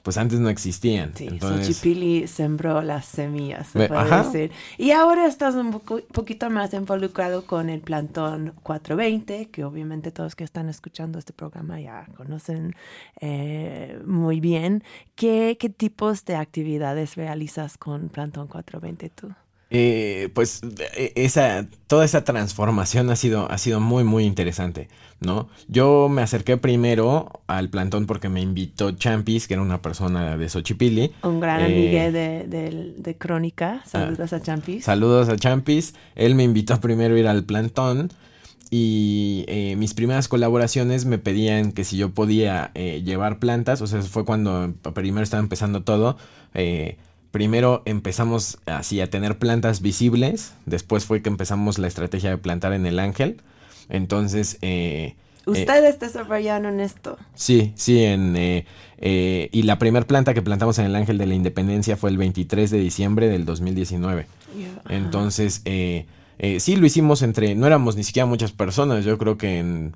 pues antes no existían. Sí, Entonces, Xochipilli sembró las semillas, se puede ajá. decir. Y ahora estás un poco- poquito más involucrado con el plantón 420, que obviamente todos que están escuchando este programa ya conocen eh, muy bien. ¿Qué, ¿Qué tipos de actividades realizas con plantón 420 tú? Eh, pues eh, esa, toda esa transformación ha sido, ha sido muy, muy interesante, ¿no? Yo me acerqué primero al plantón porque me invitó Champis, que era una persona de Xochipilli. Un gran Eh, amigo de, de- de Crónica. Saludos a Champis. Saludos a Champis. Él me invitó primero a ir al plantón. Y eh, mis primeras colaboraciones me pedían que si yo podía eh, llevar plantas, o sea, fue cuando primero estaba empezando todo. eh, primero empezamos así a tener plantas visibles, después fue que empezamos la estrategia de plantar en el ángel. Entonces, eh, Ustedes desarrollaron esto. Sí, sí, en, eh, eh, y la primera planta que plantamos en el Ángel de la Independencia fue el 23 de diciembre del 2019. Entonces, eh, eh, sí, lo hicimos entre, no éramos ni siquiera muchas personas, yo creo que en,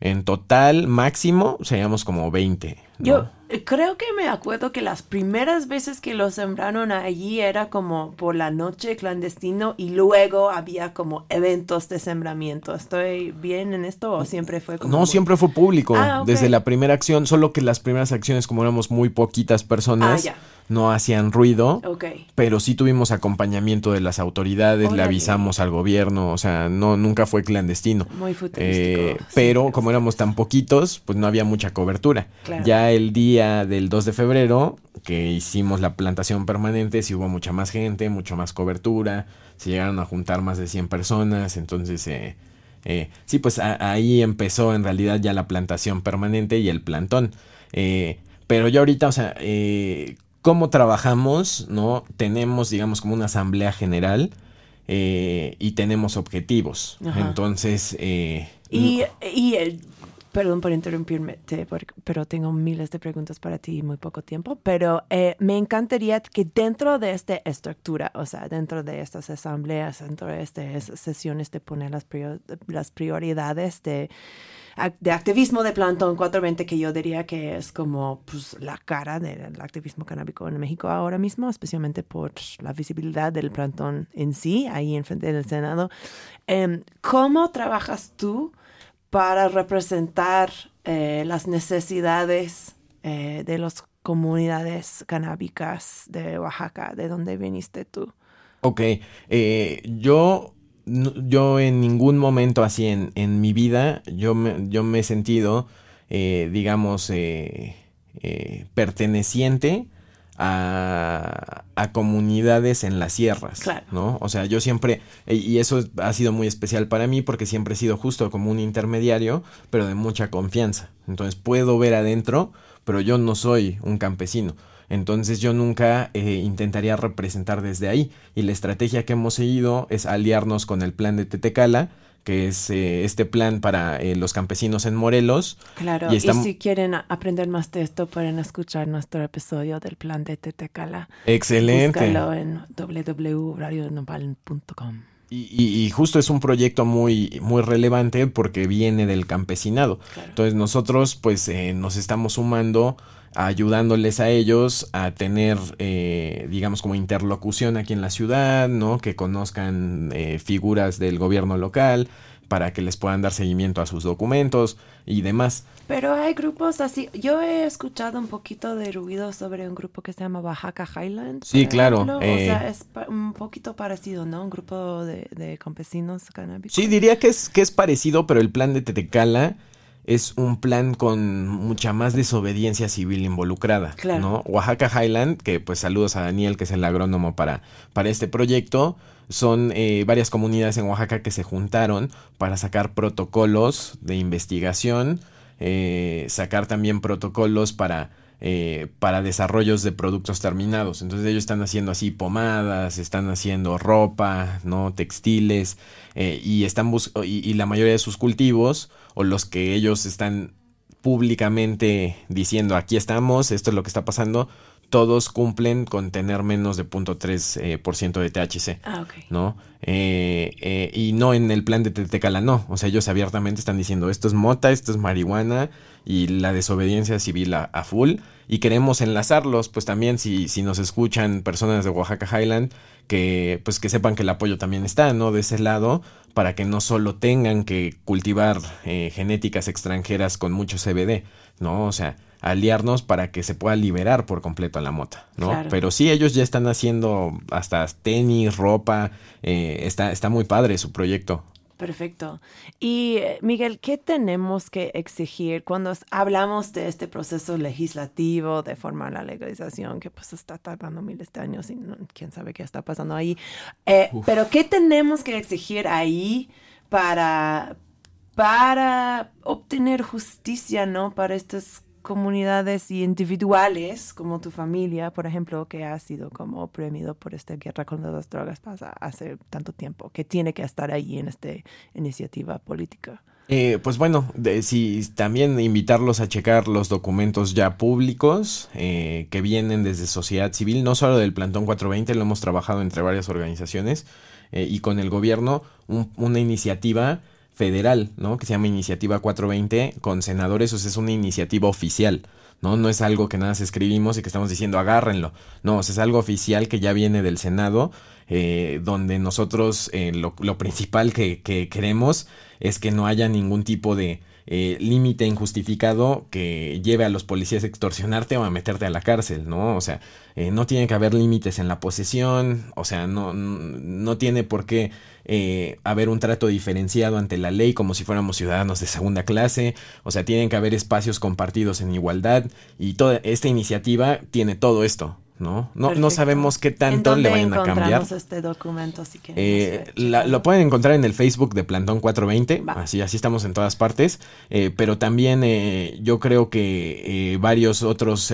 en total máximo seríamos como 20. Yo creo que me acuerdo que las primeras veces que lo sembraron allí era como por la noche clandestino y luego había como eventos de sembramiento. ¿Estoy bien en esto o siempre fue como... No, siempre fue público, Ah, desde la primera acción, solo que las primeras acciones, como éramos muy poquitas personas, Ah, no hacían ruido. Ok. Pero sí tuvimos acompañamiento de las autoridades, le avisamos al gobierno, o sea, no, nunca fue clandestino. Muy futurístico. Eh, sí, pero como éramos tan poquitos, pues no había mucha cobertura. Claro. Ya el día del 2 de febrero, que hicimos la plantación permanente, sí hubo mucha más gente, mucho más cobertura, se llegaron a juntar más de 100 personas, entonces... Eh, eh, sí, pues a- ahí empezó en realidad ya la plantación permanente y el plantón. Eh, pero ya ahorita, o sea, eh, ¿cómo trabajamos? ¿No? Tenemos, digamos, como una asamblea general y tenemos objetivos. Ajá. Entonces, Y, y eh, perdón por interrumpirme, pero tengo miles de preguntas para ti y muy poco tiempo, pero eh, me encantaría que dentro de esta estructura, o sea, dentro de estas asambleas, dentro de estas sesiones de poner las, prior- las prioridades de, de activismo de Plantón 420, que yo diría que es como pues, la cara del activismo canábico en México ahora mismo, especialmente por la visibilidad del plantón en sí, ahí enfrente del Senado. Em, ¿Cómo trabajas tú para representar eh, las necesidades eh, de las comunidades canábicas de Oaxaca, de donde viniste tú? Ok, eh, yo, yo en ningún momento así en, en mi vida, yo me, yo me he sentido, digamos, perteneciente a, a comunidades en las sierras, Claro. ¿no? O sea, yo siempre, y eso es- ha sido muy especial para mí porque siempre he sido justo como un intermediario, pero de mucha confianza. Entonces puedo ver adentro, pero yo no soy un campesino. Entonces yo nunca eh, intentaría representar desde ahí. Y la estrategia que hemos seguido es aliarnos con el plan de Tetecala, que es eh, este plan para eh, los campesinos en Morelos. Claro, Y si quieren aprender más de esto, pueden escuchar nuestro episodio del plan de Tetecala. Excelente. Búscalo en www.radionopal.com. Y, y- y justo es un proyecto muy, muy relevante porque viene del campesinado. Claro. Entonces nosotros pues eh, nos estamos sumando ayudándoles a ellos a tener eh, digamos como interlocución aquí en la ciudad, ¿no? Que conozcan eh, figuras del gobierno local para que les puedan dar seguimiento a sus documentos y demás. Pero hay grupos así. Yo he escuchado un poquito de ruido sobre un grupo que se llama Oaxaca Highlands. Sí, claro, ejemplo. eh. O sea, es un poquito parecido, ¿no? Un grupo de, de campesinos canábicos. Sí, diría que es, que es parecido, pero el plan de Tetecala es un plan con mucha más desobediencia civil involucrada, Claro. ¿no? Oaxaca Highland, que pues saludos a Daniel, que es el agrónomo para, para este proyecto, son eh, varias comunidades en Oaxaca que se juntaron para sacar protocolos de investigación, eh, sacar también protocolos para eh, para desarrollos de productos terminados. Entonces ellos están haciendo así pomadas, están haciendo ropa, ¿no? Textiles, eh, y están bus y, y la mayoría de sus cultivos, o los que ellos están públicamente diciendo aquí estamos, esto es lo que está pasando, todos cumplen con tener menos de 0.3% eh, por ciento de THC. Ah, ok. ¿no? Eh, eh, y no en el plan de Tetecala, no. O sea, ellos abiertamente están diciendo esto es mota, esto es marihuana y la desobediencia civil a, a full. Y queremos enlazarlos, pues también si, si nos escuchan personas de Oaxaca Highland, que pues que sepan que el apoyo también está, ¿no? De ese lado, para que no solo tengan que cultivar eh, genéticas extranjeras con mucho CBD, ¿no? O sea, aliarnos para que se pueda liberar por completo a la mota, ¿no? Claro. Pero sí, ellos ya están haciendo hasta tenis, ropa, eh, está, está muy padre su proyecto. Perfecto. Y eh, Miguel, ¿qué tenemos que exigir cuando hablamos de este proceso legislativo de formar la legalización, que pues está tardando miles de años y no- quién sabe qué está pasando ahí? Eh, pero ¿qué tenemos que exigir ahí para, para obtener justicia, ¿no? Para estas comunidades individuales, como tu familia, por ejemplo, que ha sido como oprimido por esta guerra contra las drogas pasa hace tanto tiempo, que tiene que estar ahí en esta iniciativa política. Eh, pues bueno, de, si también invitarlos a checar los documentos ya públicos eh, que vienen desde sociedad civil, no solo del Plantón 420, lo hemos trabajado entre varias organizaciones eh, y con el gobierno un- una iniciativa federal, ¿no? Que se llama Iniciativa 420 con senadores, o sea, es una iniciativa oficial, ¿no? No es algo que nada más escribimos y que estamos diciendo agárrenlo, no, o sea, es algo oficial que ya viene del Senado, eh, donde nosotros eh, lo, lo principal que, que queremos es que no haya ningún tipo de eh, límite injustificado que lleve a los policías a extorsionarte o a meterte a la cárcel, ¿no? O sea, eh, no tiene que haber límites en la posesión, o sea, no, no tiene por qué eh, haber un trato diferenciado ante la ley como si fuéramos ciudadanos de segunda clase, o sea, tienen que haber espacios compartidos en igualdad y toda esta iniciativa tiene todo esto, ¿no? No, no sabemos qué ¿En tanto dónde le vayan a cambiar. este documento si Eh, la- lo pueden encontrar en el Facebook de Plantón 420, Va. así, así estamos en todas partes, eh, pero también eh, yo creo que varios otros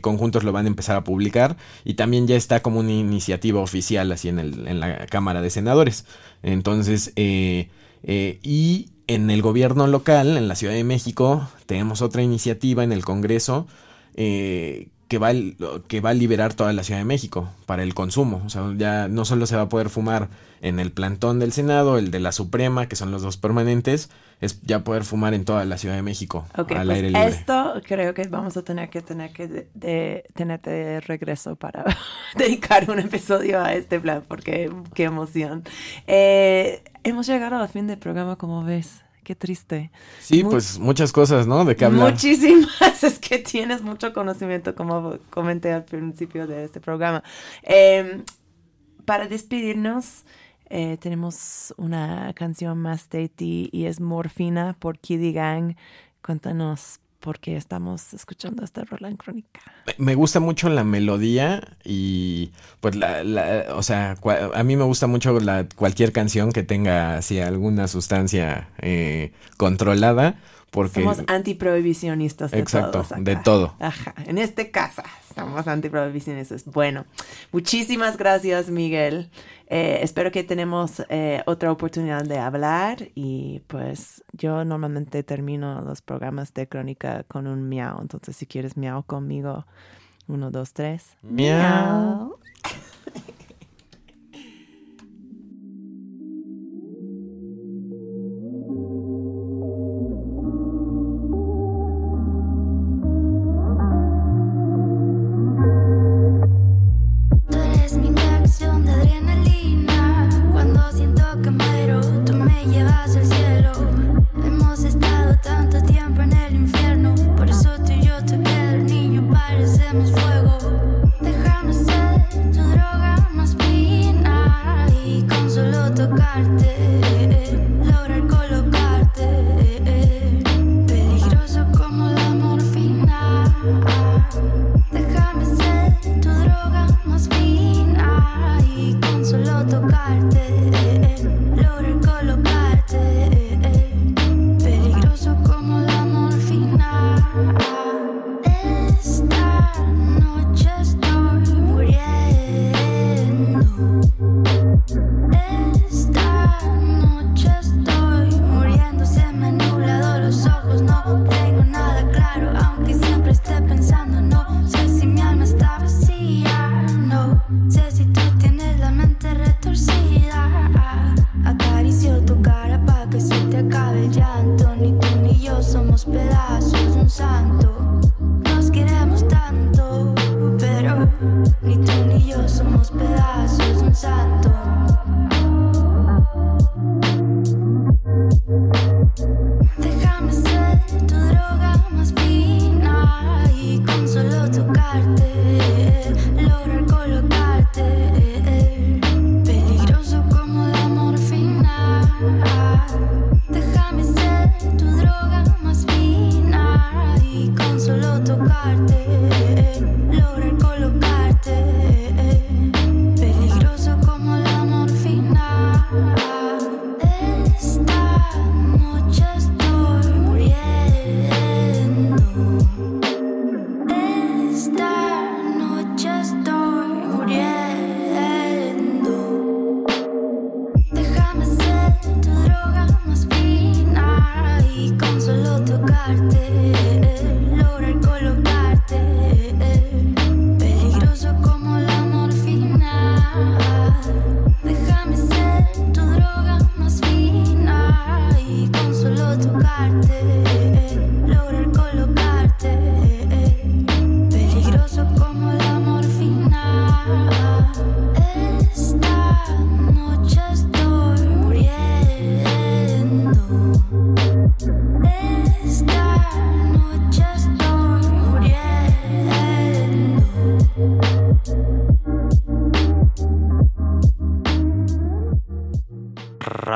conjuntos lo van a empezar a publicar y también ya está como una iniciativa oficial así en, el, en la Cámara de Senadores. Entonces, y en el gobierno local, en la Ciudad de México, tenemos otra iniciativa en el Congreso eh, que, va, a- que va a liberar toda la Ciudad de México para el consumo. O sea, ya no solo se va a poder fumar en el plantón del Senado, el de la Suprema, que son los dos permanentes, es ya poder fumar en toda la Ciudad de México al pues aire libre. esto creo que vamos a tener que tener que de, de regreso para dedicar un episodio a este plan, porque qué emoción. Eh, hemos llegado al fin del programa, como ves. Qué triste. Sí, mu- pues muchas cosas, ¿no? De qué hablar. Muchísimas, es que tienes mucho conocimiento, como comenté al principio de este programa. Eh, para despedirnos, eh, tenemos una canción más de ti y es Morfina por Kiddy Gang. Cuéntanos por qué estamos escuchando esta rola en crónica. Me gusta mucho la melodía y pues la, la- o sea, a mí me gusta mucho la, cualquier canción que tenga así alguna sustancia eh, controlada porque Somos antiprohibicionistas de Exacto, todos de todo. Ajá, en este casa somos antiprohibicionistas. Bueno, muchísimas gracias, Miguel. Eh, espero que tenemos eh, otra oportunidad de hablar y pues yo normalmente termino los programas de crónica con un miau. Entonces, si quieres miau conmigo, uno, dos, tres. Miau. Tú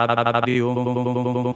Radio Nopal.